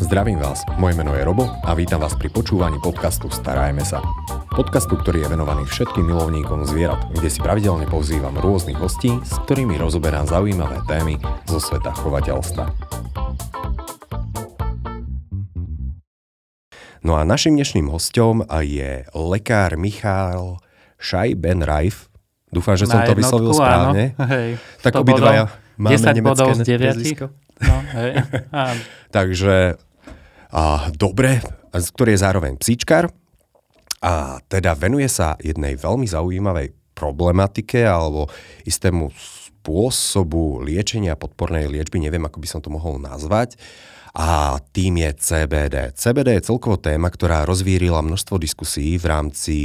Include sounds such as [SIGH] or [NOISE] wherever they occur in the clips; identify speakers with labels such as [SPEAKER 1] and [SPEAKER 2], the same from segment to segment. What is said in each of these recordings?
[SPEAKER 1] Zdravím vás, moje meno je Robo a vítam vás pri počúvaní podcastu Starajme sa. Podcastu, ktorý je venovaný všetkým milovníkom zvierat, kde si pravidelne pozývam rôznych hostí, s ktorými rozoberám zaujímavé témy zo sveta chovateľstva. No a našim dnešným hostom je lekár Michal Šaj Ben Raif. Dúfam, že som to vyslovil správne.
[SPEAKER 2] Hej,
[SPEAKER 1] tak obidvaja máme
[SPEAKER 2] 10 bodov z 9. No, hej. [LAUGHS]
[SPEAKER 1] Takže a, dobre, ktorý je zároveň psíčkar a teda venuje sa jednej veľmi zaujímavej problematike alebo istému spôsobu liečenia podpornej liečby, neviem, ako by som to mohol nazvať, a tým je CBD. CBD je celkovo téma, ktorá rozvírila množstvo diskusí v rámci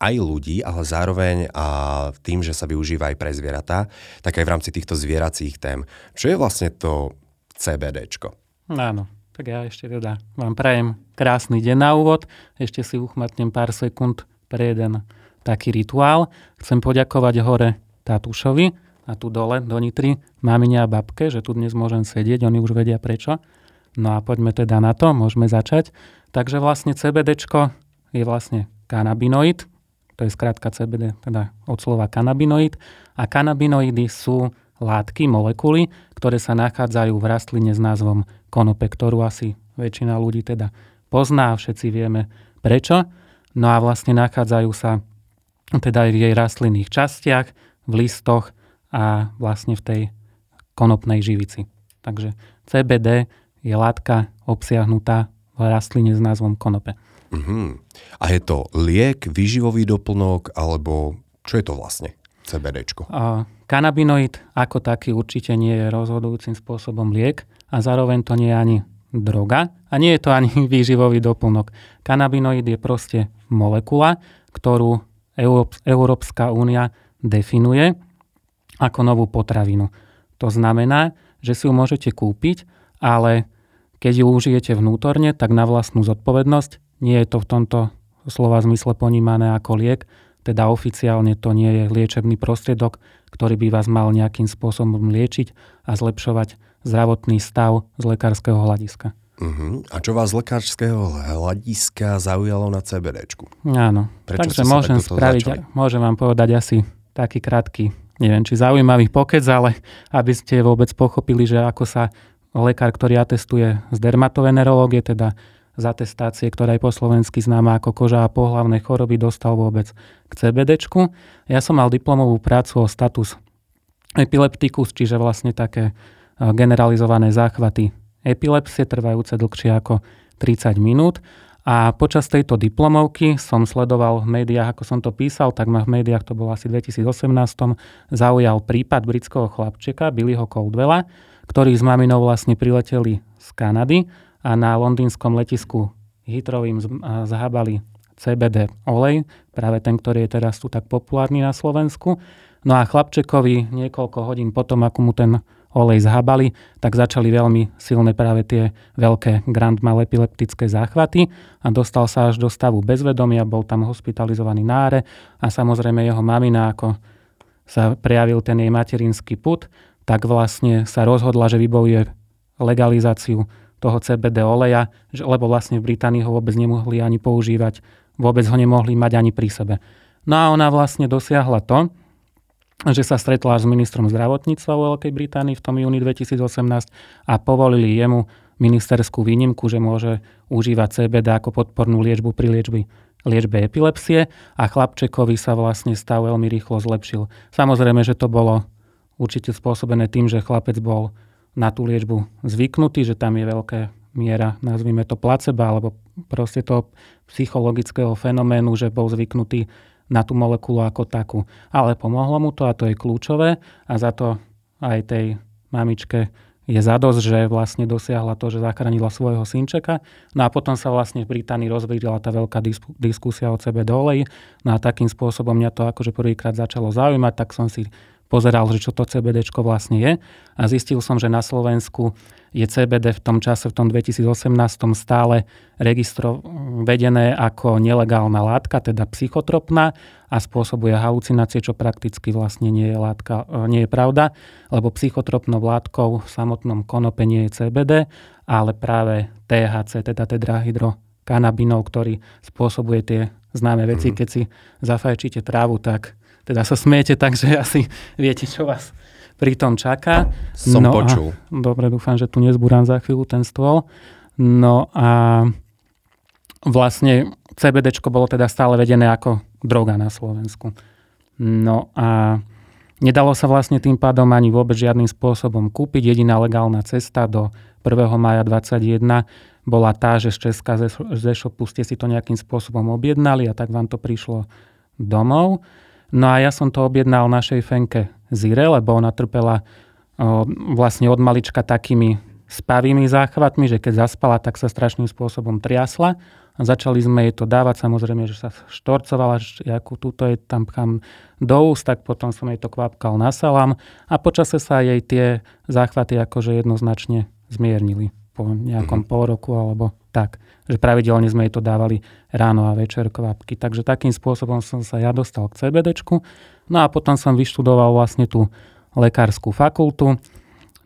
[SPEAKER 1] aj ľudí, ale zároveň a tým, že sa využíva aj pre zvieratá, tak aj v rámci týchto zvieracích tém. Čo je vlastne to CBDčko?
[SPEAKER 2] Áno, tak ja ešte teda vám prajem krásny deň na úvod. Ešte si uchmatnem pár sekúnd pre jeden taký rituál. Chcem poďakovať hore Tatúšovi a tu dole do Nitry mamine a babke, že tu dnes môžem sedieť, oni už vedia prečo. No a poďme teda na to, môžeme začať. Takže vlastne CBDčko je vlastne kanabinoid, to je skrátka CBD, teda od slova kanabinoid. A kanabinoidy sú látky, molekuly, ktoré sa nachádzajú v rastline s názvom konope, ktorú asi väčšina ľudí teda pozná, všetci vieme prečo. No a vlastne nachádzajú sa teda aj v jej rastlinných častiach, v listoch a vlastne v tej konopnej živici. Takže CBD je látka obsiahnutá v rastline s názvom konope.
[SPEAKER 1] Uh-huh. A je to liek, výživový doplnok, alebo čo je to vlastne CBDčko?
[SPEAKER 2] Uh, kanabinoid ako taký určite nie je rozhodujúcim spôsobom liek a zároveň to nie je ani droga a nie je to ani [LAUGHS] výživový doplnok. Kanabinoid je proste molekula, ktorú Európska únia definuje ako novú potravinu. To znamená, že si ju môžete kúpiť, ale keď ju užijete vnútorne, tak na vlastnú zodpovednosť. Nie je to v tomto slova zmysle ponímané ako liek, teda oficiálne to nie je liečebný prostriedok, ktorý by vás mal nejakým spôsobom liečiť a zlepšovať zdravotný stav z lekárskeho hľadiska.
[SPEAKER 1] Uh-huh. A čo vás z lekárskeho hľadiska zaujalo na CBDčku?
[SPEAKER 2] Áno, Prečo takže môžem spraviť, začali? môžem vám povedať asi taký krátky, neviem, či zaujímavý pokec, ale aby ste vôbec pochopili, že ako sa lekár, ktorý atestuje z dermatovenerológie, teda z atestácie, ktorá je po slovensky známa ako koža a pohlavné choroby, dostal vôbec k CBDčku. Ja som mal diplomovú prácu o status epilepticus, čiže vlastne také generalizované záchvaty epilepsie, trvajúce dlhšie ako 30 minút. A počas tejto diplomovky som sledoval v médiách, ako som to písal, tak ma v médiách, to bolo asi v 2018, zaujal prípad britského chlapčeka Billyho Coldwella, ktorý s maminou vlastne prileteli z Kanady a na londýnskom letisku Heathrow im zhábali CBD olej, práve ten, ktorý je teraz tu tak populárny na Slovensku. No a chlapčekovi niekoľko hodín potom, ako mu ten olej zhabali, tak začali veľmi silné práve tie veľké grand mal epileptické záchvaty a dostal sa až do stavu bezvedomia, bol tam hospitalizovaný náre a samozrejme jeho mamina, ako sa prejavil ten jej materinský put, tak vlastne sa rozhodla, že vybojuje legalizáciu toho CBD oleja, lebo vlastne v Británii ho vôbec nemohli ani používať, vôbec ho nemohli mať ani pri sebe. No a ona vlastne dosiahla to, že sa stretla s ministrom zdravotníctva vo Veľkej Británii v tom júni 2018 a povolili jemu ministerskú výnimku, že môže užívať CBD ako podpornú liečbu pri liečbi, liečbe epilepsie a chlapčekovi sa vlastne stav veľmi rýchlo zlepšil. Samozrejme, že to bolo určite spôsobené tým, že chlapec bol na tú liečbu zvyknutý, že tam je veľké miera, nazvime to placebo, alebo proste to psychologického fenoménu, že bol zvyknutý na tú molekulu ako takú. Ale pomohlo mu to a to je kľúčové a za to aj tej mamičke je zadosť, že vlastne dosiahla to, že zachránila svojho synčeka. No a potom sa vlastne v Británii rozvírila tá veľká diskusia o CBD oleji. No a takým spôsobom mňa to akože prvýkrát začalo zaujímať, tak som si pozeral, že čo to CBD vlastne je a zistil som, že na Slovensku je CBD v tom čase, v tom 2018 stále registro vedené ako nelegálna látka, teda psychotropná a spôsobuje halucinácie, čo prakticky vlastne nie je, látka, e, nie je pravda, lebo psychotropnou látkou v samotnom konope nie je CBD, ale práve THC, teda tetrahydrokanabinol, ktorý spôsobuje tie známe veci, mm. keď si zafajčíte trávu, tak teda sa smiete, takže [LAUGHS] asi viete, čo vás pri tom čaká.
[SPEAKER 1] Som no počul.
[SPEAKER 2] A, dobre, dúfam, že tu nezbúram za chvíľu ten stôl. No a vlastne CBD bolo teda stále vedené ako droga na Slovensku. No a nedalo sa vlastne tým pádom ani vôbec žiadnym spôsobom kúpiť. Jediná legálna cesta do 1. maja 2021 bola tá, že z Česka ze shopu ste si to nejakým spôsobom objednali a tak vám to prišlo domov. No a ja som to objednal našej Fenke Zire, lebo ona trpela o, vlastne od malička takými spavými záchvatmi, že keď zaspala, tak sa strašným spôsobom triasla. A začali sme jej to dávať, samozrejme, že sa štorcovala, že ako túto je tam kam do úst, tak potom som jej to kvapkal na salam a počase sa jej tie záchvaty akože jednoznačne zmiernili po nejakom mm-hmm. pol roku alebo tak. Že pravidelne sme jej to dávali ráno a večer kvapky. Takže takým spôsobom som sa ja dostal k CBDčku. No a potom som vyštudoval vlastne tú lekárskú fakultu.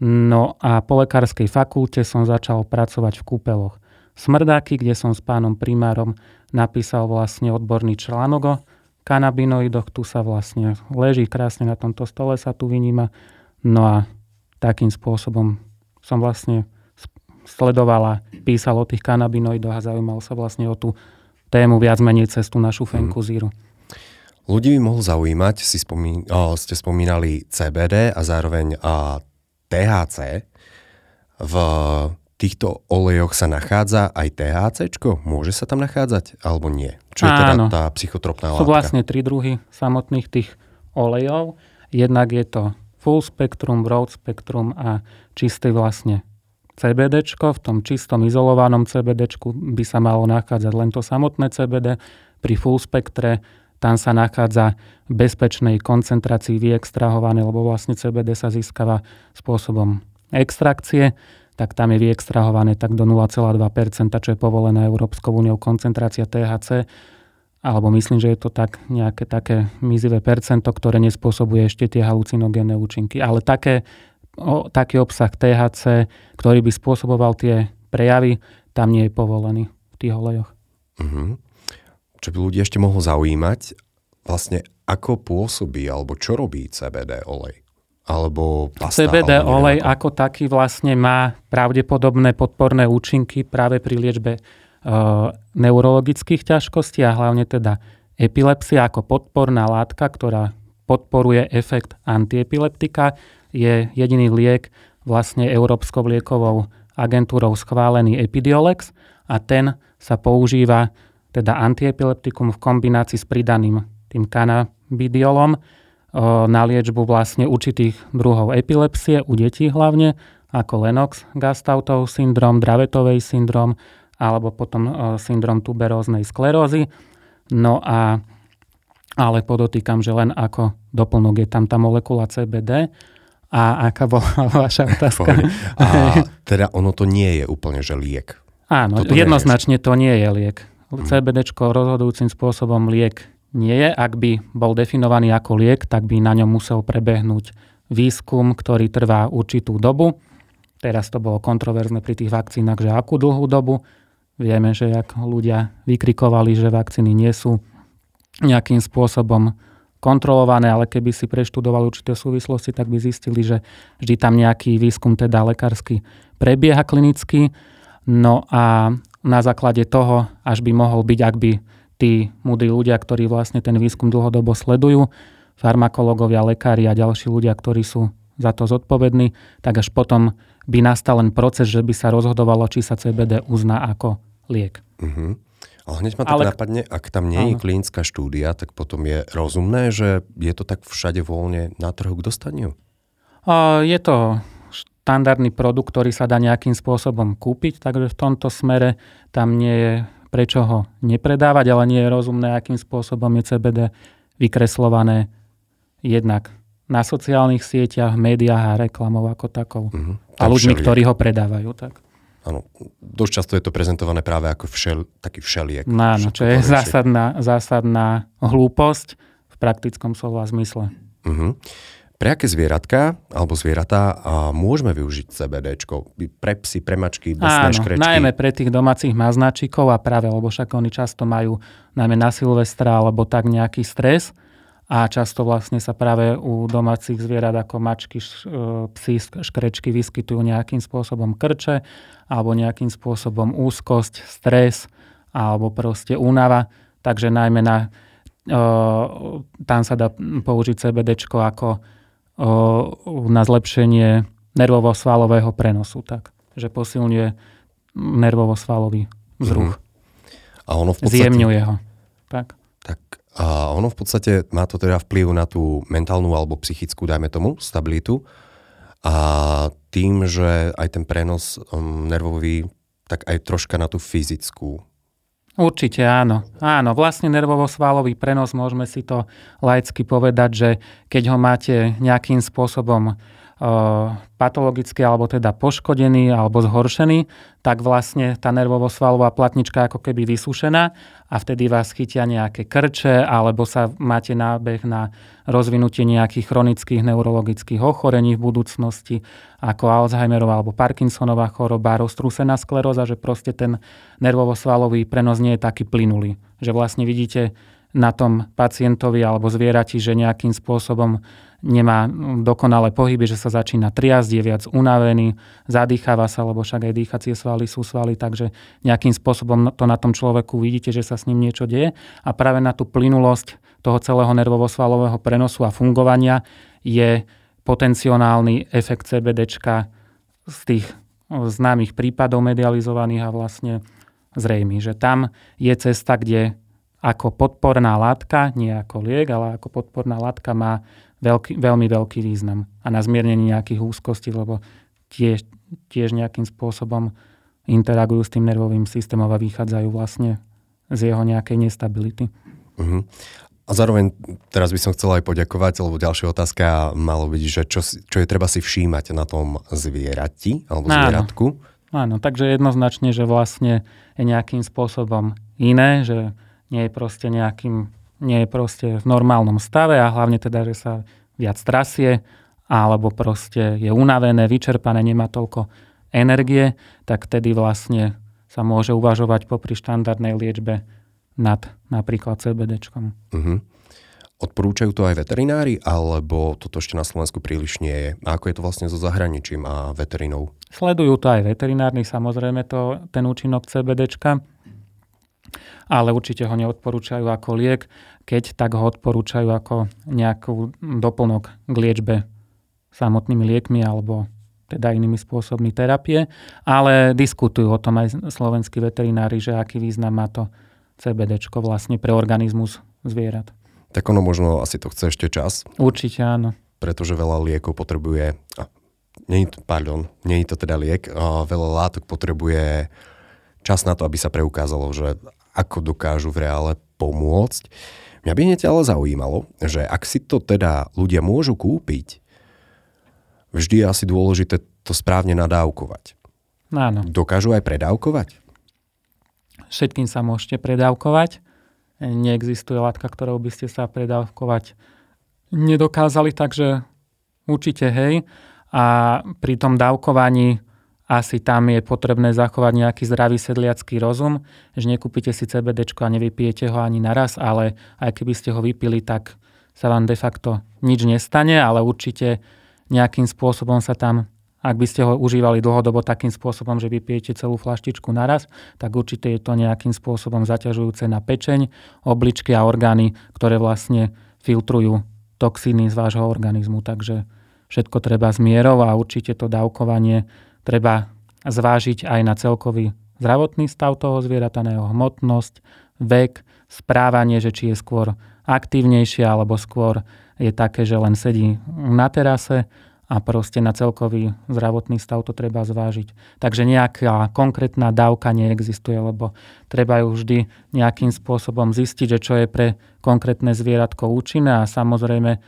[SPEAKER 2] No a po lekárskej fakulte som začal pracovať v kúpeloch Smrdáky, kde som s pánom primárom napísal vlastne odborný článok o kanabinoidoch. Tu sa vlastne leží krásne na tomto stole, sa tu vyníma. No a takým spôsobom som vlastne sledovala, písal o tých kanabinoidoch a zaujímal sa vlastne o tú tému viac menej cez tú našu fenku mm. zíru.
[SPEAKER 1] Ľudí by mohol zaujímať, si spomín, oh, ste spomínali CBD a zároveň uh, THC. V týchto olejoch sa nachádza aj THC? Môže sa tam nachádzať alebo nie? Čo je teda Áno. tá psychotropná látka?
[SPEAKER 2] Sú vlastne tri druhy samotných tých olejov. Jednak je to full spektrum, broad spektrum a čistý vlastne CBD. V tom čistom izolovanom CBD by sa malo nachádzať len to samotné CBD. Pri full spektre tam sa nachádza v bezpečnej koncentrácii vyextrahované, lebo vlastne CBD sa získava spôsobom extrakcie, tak tam je vyextrahované tak do 0,2%, čo je povolené Európskou úniou koncentrácia THC, alebo myslím, že je to tak nejaké také mizivé percento, ktoré nespôsobuje ešte tie halucinogénne účinky. Ale také, o, taký obsah THC, ktorý by spôsoboval tie prejavy, tam nie je povolený v tých olejoch. Uh-huh
[SPEAKER 1] čo by ľudí ešte mohlo zaujímať, vlastne ako pôsobí alebo čo robí CBD olej? Alebo pasta,
[SPEAKER 2] CBD alebo olej ako. ako taký vlastne má pravdepodobné podporné účinky práve pri liečbe e, neurologických ťažkostí a hlavne teda epilepsia ako podporná látka, ktorá podporuje efekt antiepileptika, je jediný liek vlastne Európskou liekovou agentúrou schválený Epidiolex a ten sa používa teda antiepileptikum v kombinácii s pridaným tým kanabidiolom na liečbu vlastne určitých druhov epilepsie u detí hlavne, ako Lennox Gastautov syndrom, Dravetovej syndrom alebo potom syndrom tuberóznej sklerózy. No a ale podotýkam, že len ako doplnok je tam tá molekula CBD. A aká bola [LAUGHS] vaša otázka?
[SPEAKER 1] A [LAUGHS] teda ono to nie je úplne, že liek.
[SPEAKER 2] Áno, Toto jednoznačne to nie je liek. CBD rozhodujúcim spôsobom liek nie je. Ak by bol definovaný ako liek, tak by na ňom musel prebehnúť výskum, ktorý trvá určitú dobu. Teraz to bolo kontroverzne pri tých vakcínach, že akú dlhú dobu. Vieme, že ak ľudia vykrikovali, že vakcíny nie sú nejakým spôsobom kontrolované, ale keby si preštudovali určité súvislosti, tak by zistili, že vždy tam nejaký výskum, teda lekársky, prebieha klinicky. No a na základe toho, až by mohol byť, ak by tí múdri ľudia, ktorí vlastne ten výskum dlhodobo sledujú, farmakológovia, lekári a ďalší ľudia, ktorí sú za to zodpovední, tak až potom by nastal len proces, že by sa rozhodovalo, či sa CBD uzná ako liek.
[SPEAKER 1] Uh-huh. Ale hneď ma tak Ale... napadne, ak tam nie je klinická štúdia, tak potom je rozumné, že je to tak všade voľne na trhu k dostaniu?
[SPEAKER 2] Je to štandardný produkt, ktorý sa dá nejakým spôsobom kúpiť, takže v tomto smere tam nie je prečo ho nepredávať, ale nie je rozumné, akým spôsobom je CBD vykreslované jednak na sociálnych sieťach, médiách a reklamou ako takou. Uh-huh. A ľuďmi, ktorí ho predávajú. Tak.
[SPEAKER 1] Áno, dosť často je to prezentované práve ako všel, taký všeliek.
[SPEAKER 2] No, áno, čo je zásadná, zásadná hlúposť v praktickom slova zmysle.
[SPEAKER 1] Uh-huh. Pre aké zvieratka alebo zvieratá a môžeme využiť CBD? Pre psy, pre mačky, besné Áno, škrečky?
[SPEAKER 2] najmä pre tých domácich maznačikov a práve, lebo však oni často majú najmä na Silvestra alebo tak nejaký stres a často vlastne sa práve u domácich zvierat ako mačky, e, psy, škrečky vyskytujú nejakým spôsobom krče alebo nejakým spôsobom úzkosť, stres alebo proste únava. Takže najmä na, e, tam sa dá použiť CBD ako na zlepšenie nervovo-svalového prenosu. Tak, že posilňuje nervovo-svalový vzruch. Mm-hmm.
[SPEAKER 1] A ono v podstate...
[SPEAKER 2] Zjemňuje ho. Tak.
[SPEAKER 1] tak a ono v podstate má to teda vplyv na tú mentálnu alebo psychickú, dajme tomu, stabilitu. A tým, že aj ten prenos um, nervový, tak aj troška na tú fyzickú.
[SPEAKER 2] Určite áno. Áno, vlastne nervovo-svalový prenos, môžeme si to laicky povedať, že keď ho máte nejakým spôsobom patologický alebo teda poškodený alebo zhoršený, tak vlastne tá nervovo-svalová platnička ako keby vysúšená a vtedy vás chytia nejaké krče alebo sa máte nábeh na rozvinutie nejakých chronických neurologických ochorení v budúcnosti ako Alzheimerová alebo Parkinsonová choroba, roztrúsená skleróza, že proste ten nervovo-svalový prenos nie je taký plynulý. Že vlastne vidíte na tom pacientovi alebo zvierati, že nejakým spôsobom nemá dokonalé pohyby, že sa začína triasť, je viac unavený, zadýcháva sa, lebo však aj dýchacie svaly sú svaly, takže nejakým spôsobom to na tom človeku vidíte, že sa s ním niečo deje. A práve na tú plynulosť toho celého nervovo-svalového prenosu a fungovania je potenciálny efekt CBDčka z tých známych prípadov medializovaných a vlastne zrejmy, že tam je cesta, kde ako podporná látka, nie ako liek, ale ako podporná látka má veľký, veľmi veľký význam a na zmiernenie nejakých úzkostí, lebo tiež, tiež nejakým spôsobom interagujú s tým nervovým systémom a vychádzajú vlastne z jeho nejakej nestability.
[SPEAKER 1] Uh-huh. A zároveň teraz by som chcel aj poďakovať, lebo ďalšia otázka malo byť, že čo, čo je treba si všímať na tom zvierati alebo Áno. zvieratku.
[SPEAKER 2] Áno, takže jednoznačne, že vlastne je nejakým spôsobom iné, že nie je proste nejakým nie je proste v normálnom stave a hlavne teda, že sa viac trasie alebo proste je unavené, vyčerpané, nemá toľko energie, tak tedy vlastne sa môže uvažovať popri štandardnej liečbe nad napríklad CBDčkom.
[SPEAKER 1] Uh-huh. Odporúčajú to aj veterinári, alebo toto ešte na Slovensku príliš nie je? A ako je to vlastne so zahraničím a veterinou?
[SPEAKER 2] Sledujú to aj veterinárni, samozrejme, to, ten účinok CBDčka ale určite ho neodporúčajú ako liek, keď tak ho odporúčajú ako nejakú doplnok k liečbe samotnými liekmi alebo teda inými spôsobmi terapie, ale diskutujú o tom aj slovenskí veterinári, že aký význam má to CBD vlastne pre organizmus zvierat.
[SPEAKER 1] Tak ono možno asi to chce ešte čas.
[SPEAKER 2] Určite áno.
[SPEAKER 1] Pretože veľa liekov potrebuje, nie to, pardon, nie je to teda liek, veľa látok potrebuje čas na to, aby sa preukázalo, že ako dokážu v reále pomôcť. Mňa by hneď ale zaujímalo, že ak si to teda ľudia môžu kúpiť, vždy je asi dôležité to správne nadávkovať.
[SPEAKER 2] Áno.
[SPEAKER 1] Dokážu aj predávkovať?
[SPEAKER 2] Všetkým sa môžete predávkovať. Neexistuje látka, ktorou by ste sa predávkovať nedokázali, takže určite hej. A pri tom dávkovaní asi tam je potrebné zachovať nejaký zdravý sedliacký rozum, že nekúpite si CBD a nevypijete ho ani naraz, ale aj keby ste ho vypili, tak sa vám de facto nič nestane, ale určite nejakým spôsobom sa tam, ak by ste ho užívali dlhodobo takým spôsobom, že vypijete celú flaštičku naraz, tak určite je to nejakým spôsobom zaťažujúce na pečeň, obličky a orgány, ktoré vlastne filtrujú toxíny z vášho organizmu. Takže všetko treba zmierov a určite to dávkovanie treba zvážiť aj na celkový zdravotný stav toho zvierata, na jeho hmotnosť, vek, správanie, že či je skôr aktívnejšie alebo skôr je také, že len sedí na terase a proste na celkový zdravotný stav to treba zvážiť. Takže nejaká konkrétna dávka neexistuje, lebo treba ju vždy nejakým spôsobom zistiť, že čo je pre konkrétne zvieratko účinné a samozrejme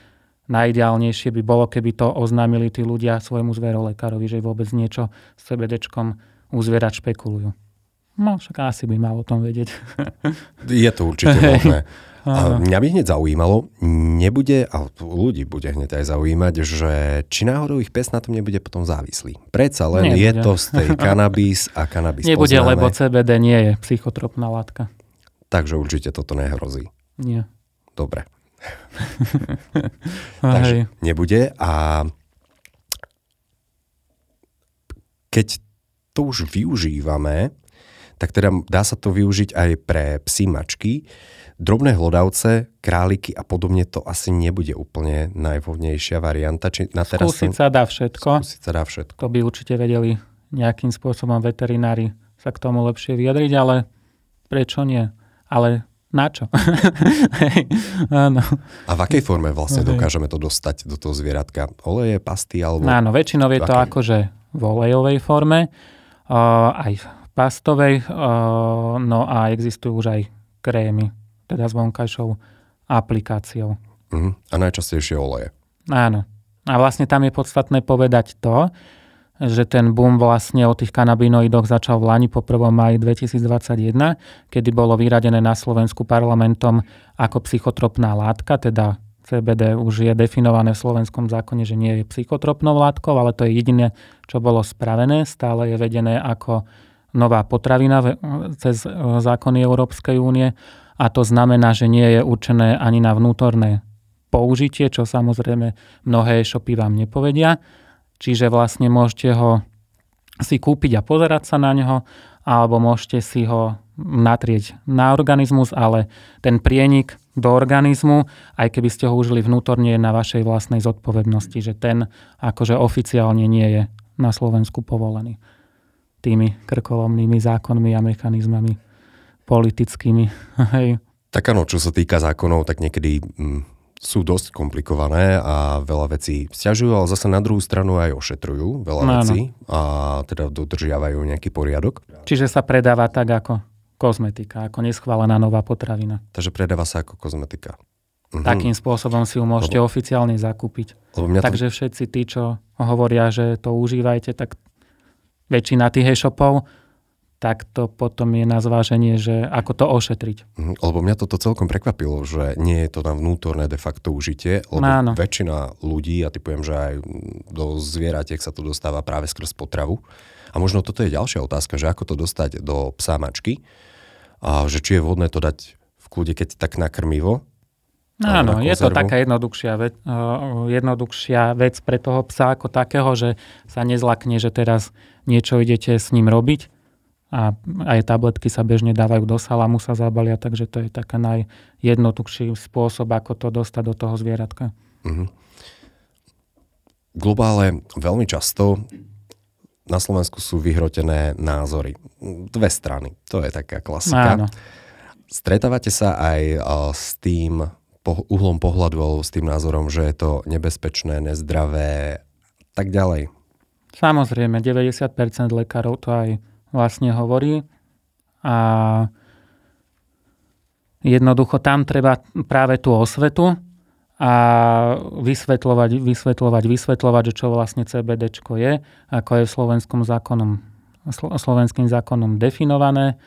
[SPEAKER 2] najideálnejšie by bolo, keby to oznámili tí ľudia svojmu zverolekárovi, že vôbec niečo s CBDčkom u zvierat špekulujú. No, však asi by mal o tom vedieť. [LAUGHS]
[SPEAKER 1] Je to určite možné. A mňa by hneď zaujímalo, nebude, a ľudí bude hneď aj zaujímať, že či náhodou ich pes na tom nebude potom závislý. Predsa len nebude. je to z tej [LAUGHS] kanabis a kanabis
[SPEAKER 2] Nebude,
[SPEAKER 1] poznáme.
[SPEAKER 2] lebo CBD nie je psychotropná látka.
[SPEAKER 1] Takže určite toto nehrozí.
[SPEAKER 2] Nie.
[SPEAKER 1] Dobre. [LAUGHS] Takže nebude a keď to už využívame, tak teda dá sa to využiť aj pre psy mačky. Drobné hlodavce, králiky a podobne to asi nebude úplne najvhodnejšia varianta. Či na teraz
[SPEAKER 2] skúsiť sa dá všetko.
[SPEAKER 1] Skúsiť sa dá všetko.
[SPEAKER 2] To by určite vedeli nejakým spôsobom veterinári sa k tomu lepšie vyjadriť, ale prečo nie? Ale na čo? [LAUGHS]
[SPEAKER 1] Áno. A v akej forme vlastne dokážeme to dostať do toho zvieratka? Oleje, pasty alebo...
[SPEAKER 2] Áno, väčšinou je to akej? akože v olejovej forme, uh, aj v pastovej, uh, no a existujú už aj krémy, teda s vonkajšou aplikáciou.
[SPEAKER 1] Uh-huh. A najčastejšie oleje.
[SPEAKER 2] Áno. A vlastne tam je podstatné povedať to, že ten boom vlastne o tých kanabinoidoch začal v Lani po 1. maji 2021, kedy bolo vyradené na Slovensku parlamentom ako psychotropná látka, teda CBD už je definované v slovenskom zákone, že nie je psychotropnou látkou, ale to je jediné, čo bolo spravené. Stále je vedené ako nová potravina cez e, zákony Európskej únie a to znamená, že nie je určené ani na vnútorné použitie, čo samozrejme mnohé e-shopy vám nepovedia Čiže vlastne môžete ho si kúpiť a pozerať sa na neho, alebo môžete si ho natrieť na organizmus, ale ten prienik do organizmu, aj keby ste ho užili vnútorne, je na vašej vlastnej zodpovednosti, že ten akože oficiálne nie je na Slovensku povolený tými krkolomnými zákonmi a mechanizmami politickými. [LAUGHS] Hej.
[SPEAKER 1] Tak áno, čo sa týka zákonov, tak niekedy mm, sú dosť komplikované a veľa vecí stiažujú, ale zase na druhú stranu aj ošetrujú veľa no, vecí a teda dodržiavajú nejaký poriadok.
[SPEAKER 2] Čiže sa predáva tak ako kozmetika, ako neschválená nová potravina.
[SPEAKER 1] Takže predáva sa ako kozmetika.
[SPEAKER 2] Mhm. Takým spôsobom si ju môžete lebo, oficiálne zakúpiť. Lebo Takže to... všetci tí, čo hovoria, že to užívajte, tak väčšina tých e-shopov tak to potom je na zváženie, že ako to ošetriť.
[SPEAKER 1] Mhm, lebo mňa toto celkom prekvapilo, že nie je to na vnútorné de facto užitie, lebo Áno. väčšina ľudí, ja typujem, že aj do zvieratiek sa to dostáva práve skrz potravu. A možno toto je ďalšia otázka, že ako to dostať do psa mačky, a že či je vhodné to dať v kľude, keď tak nakrmivo,
[SPEAKER 2] Áno, je to taká jednoduchšia vec, jednoduchšia vec pre toho psa ako takého, že sa nezlakne, že teraz niečo idete s ním robiť, a aj tabletky sa bežne dávajú do salamu, sa zabalia, takže to je taká najjednoduchší spôsob, ako to dostať do toho zvieratka. Mm-hmm.
[SPEAKER 1] Globále veľmi často na Slovensku sú vyhrotené názory. Dve strany, to je taká klasika. Áno. Stretávate sa aj s tým uhlom pohľadu alebo s tým názorom, že je to nebezpečné, nezdravé, tak ďalej?
[SPEAKER 2] Samozrejme, 90% lekárov to aj vlastne hovorí. A jednoducho tam treba práve tú osvetu a vysvetľovať, vysvetľovať, vysvetľovať, že čo vlastne CBD je, ako je v slovenskom zákonom, slovenským zákonom definované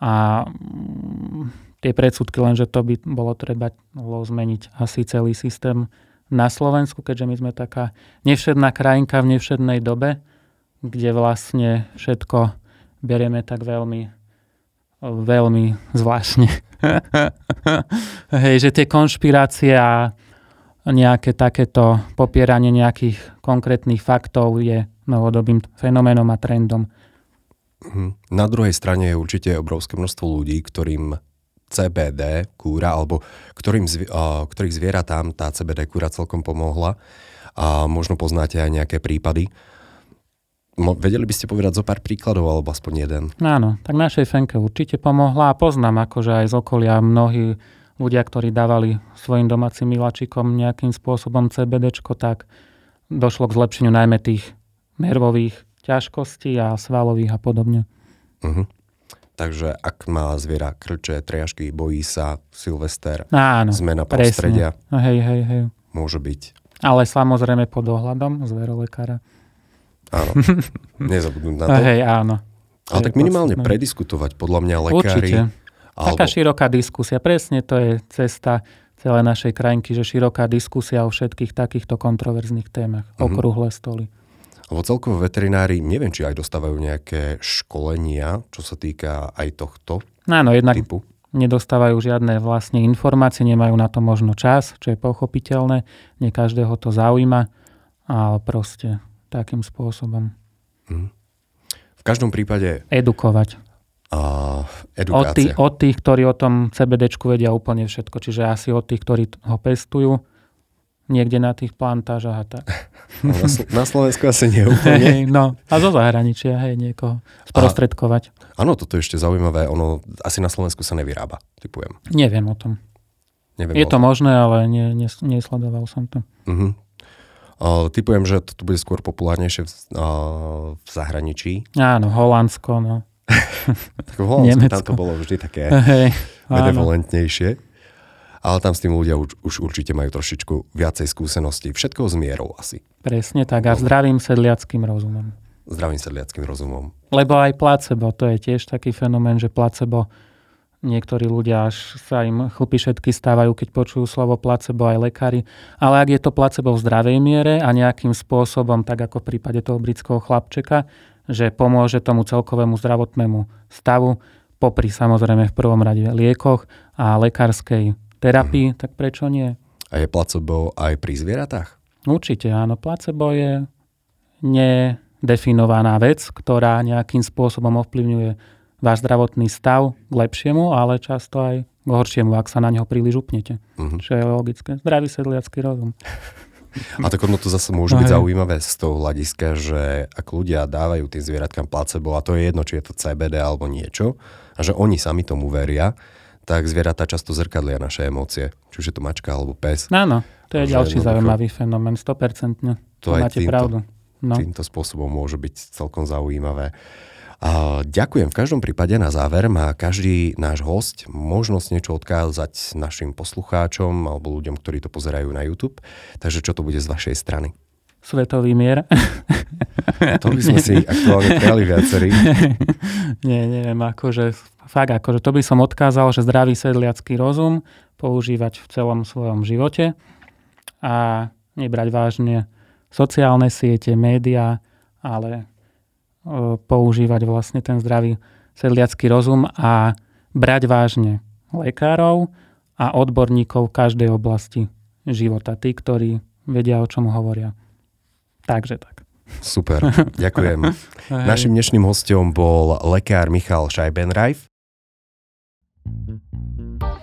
[SPEAKER 2] a tie predsudky, lenže to by bolo treba zmeniť asi celý systém na Slovensku, keďže my sme taká nevšedná krajinka v nevšednej dobe, kde vlastne všetko berieme tak veľmi, veľmi zvláštne. [LAUGHS] Hej, že tie konšpirácie a nejaké takéto popieranie nejakých konkrétnych faktov je novodobým fenoménom a trendom.
[SPEAKER 1] Mhm. Na druhej strane je určite obrovské množstvo ľudí, ktorým CBD kúra, alebo ktorým, ktorých zvieratám tá CBD kúra celkom pomohla. A možno poznáte aj nejaké prípady, vedeli by ste povedať zo pár príkladov, alebo aspoň jeden?
[SPEAKER 2] Áno, tak našej Fenke určite pomohla a poznám akože aj z okolia mnohí ľudia, ktorí dávali svojim domácim miláčikom nejakým spôsobom CBD, tak došlo k zlepšeniu najmä tých nervových ťažkostí a svalových a podobne.
[SPEAKER 1] Uh-huh. Takže ak má zviera krče, triažky, bojí sa, Silvester,
[SPEAKER 2] Áno,
[SPEAKER 1] zmena prostredia,
[SPEAKER 2] hej, hej, hej.
[SPEAKER 1] môže byť
[SPEAKER 2] Ale samozrejme pod dohľadom zverolekára.
[SPEAKER 1] Áno, nezabudnúť na [LAUGHS] to.
[SPEAKER 2] Hej, áno.
[SPEAKER 1] Ale tak minimálne podstatné. prediskutovať, podľa mňa lekári.
[SPEAKER 2] Určite. Alebo... Taká široká diskusia. Presne to je cesta celej našej krajinky, že široká diskusia o všetkých takýchto kontroverzných témach. Mm-hmm. Okrúhle stoly.
[SPEAKER 1] Lebo celkovo veterinári, neviem, či aj dostávajú nejaké školenia, čo sa týka aj tohto
[SPEAKER 2] Áno, jednak typu. nedostávajú žiadne vlastne informácie, nemajú na to možno čas, čo je pochopiteľné. Nie každého to zaujíma, ale proste takým spôsobom.
[SPEAKER 1] Mm. V každom prípade...
[SPEAKER 2] Edukovať.
[SPEAKER 1] A edukácia.
[SPEAKER 2] Od, tých, od tých, ktorí o tom CBDčku vedia úplne všetko. Čiže asi od tých, ktorí ho pestujú, niekde na tých plantážach a tak. [LAUGHS]
[SPEAKER 1] No, na, na Slovensku asi nie [LAUGHS] úplne. Hey,
[SPEAKER 2] no, a zo zahraničia, hej, niekoho sprostredkovať.
[SPEAKER 1] A, áno, toto je ešte zaujímavé, ono asi na Slovensku sa nevyrába, typujem.
[SPEAKER 2] Neviem o tom. Neviem je to tom. možné, ale nie, nie, nesledoval som to.
[SPEAKER 1] Uh-huh. Uh, typujem, že to bude skôr populárnejšie v, uh, v zahraničí.
[SPEAKER 2] Áno, Holandsko, no. [LAUGHS]
[SPEAKER 1] tak v Holandsku tam to bolo vždy také [LAUGHS] hey, benevolentnejšie ale tam s tým ľudia už, už určite majú trošičku viacej skúseností. Všetko s mierou asi.
[SPEAKER 2] Presne tak a zdravým sedliackým rozumom.
[SPEAKER 1] Zdravým sedliackým rozumom.
[SPEAKER 2] Lebo aj placebo, to je tiež taký fenomén, že placebo niektorí ľudia až sa im chlpy všetky stávajú, keď počujú slovo placebo aj lekári. Ale ak je to placebo v zdravej miere a nejakým spôsobom, tak ako v prípade toho britského chlapčeka, že pomôže tomu celkovému zdravotnému stavu, popri samozrejme v prvom rade liekoch a lekárskej terapii, [CLEARS THROAT] tak prečo nie?
[SPEAKER 1] A je placebo aj pri zvieratách?
[SPEAKER 2] Určite áno. Placebo je nedefinovaná vec, ktorá nejakým spôsobom ovplyvňuje váš zdravotný stav k lepšiemu, ale často aj k horšiemu, ak sa na neho príliš upnete. Mm-hmm. Čo je logické. Zdravý sedliacký rozum.
[SPEAKER 1] A tak ono to zase môže byť zaujímavé z toho hľadiska, že ak ľudia dávajú tým zvieratkám placebo, a to je jedno, či je to CBD alebo niečo, a že oni sami tomu veria, tak zvieratá často zrkadlia naše emócie. Či už je to mačka alebo pes.
[SPEAKER 2] Áno, to je ďalší zaujímavý fenomén, 100%. To aj máte týmto, pravdu.
[SPEAKER 1] No. týmto spôsobom môže byť celkom zaujímavé. Ďakujem. V každom prípade na záver má každý náš host možnosť niečo odkázať našim poslucháčom alebo ľuďom, ktorí to pozerajú na YouTube. Takže čo to bude z vašej strany?
[SPEAKER 2] Svetový mier. [LAUGHS]
[SPEAKER 1] To by sme si aktuálne prijali viacerí. [LAUGHS]
[SPEAKER 2] Nie, neviem, akože fakt, akože to by som odkázal, že zdravý sedliacký rozum používať v celom svojom živote a nebrať vážne sociálne siete, médiá, ale používať vlastne ten zdravý sedliacký rozum a brať vážne lekárov a odborníkov každej oblasti života. Tí, ktorí vedia, o čom hovoria. Takže tak.
[SPEAKER 1] Super, [LAUGHS] ďakujem. Našim dnešným hostom bol lekár Michal Šajbenrajf.